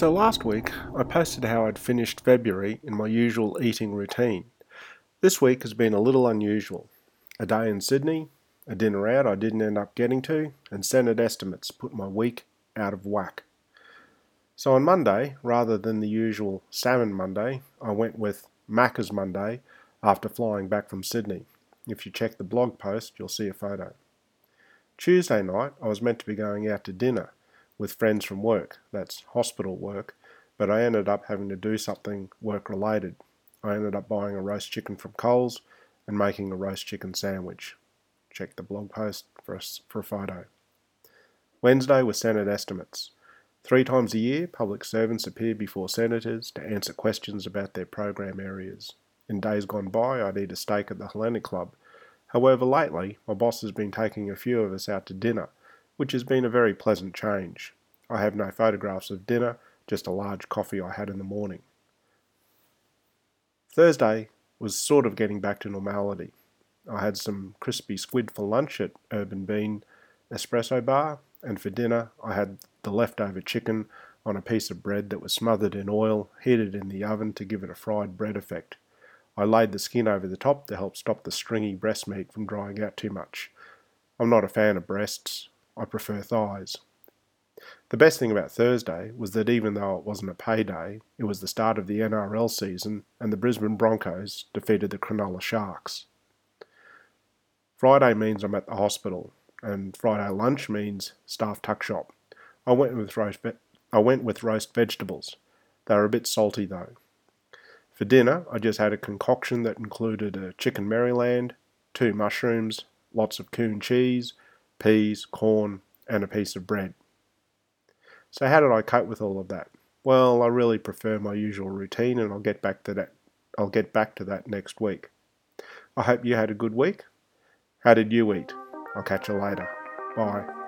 So last week, I posted how I'd finished February in my usual eating routine. This week has been a little unusual. A day in Sydney, a dinner out I didn't end up getting to, and Senate estimates put my week out of whack. So on Monday, rather than the usual Salmon Monday, I went with Macca's Monday after flying back from Sydney. If you check the blog post, you'll see a photo. Tuesday night, I was meant to be going out to dinner with friends from work. That's hospital work, but I ended up having to do something work related. I ended up buying a roast chicken from Coles and making a roast chicken sandwich. Check the blog post for a, for a photo. Wednesday was Senate estimates. Three times a year, public servants appear before senators to answer questions about their program areas. In days gone by, I'd eat a steak at the Hellenic Club. However, lately, my boss has been taking a few of us out to dinner, which has been a very pleasant change. I have no photographs of dinner, just a large coffee I had in the morning. Thursday was sort of getting back to normality. I had some crispy squid for lunch at Urban Bean Espresso Bar, and for dinner I had the leftover chicken on a piece of bread that was smothered in oil, heated in the oven to give it a fried bread effect. I laid the skin over the top to help stop the stringy breast meat from drying out too much. I'm not a fan of breasts, I prefer thighs. The best thing about Thursday was that even though it wasn't a payday, it was the start of the NRL season and the Brisbane Broncos defeated the Cronulla Sharks. Friday means I'm at the hospital, and Friday lunch means staff tuck shop. I went with roast ve- I went with roast vegetables. They were a bit salty though. For dinner, I just had a concoction that included a chicken Maryland, two mushrooms, lots of coon cheese, peas, corn, and a piece of bread. So how did I cope with all of that? Well, I really prefer my usual routine and I'll get back to that I'll get back to that next week. I hope you had a good week. How did you eat? I'll catch you later. Bye.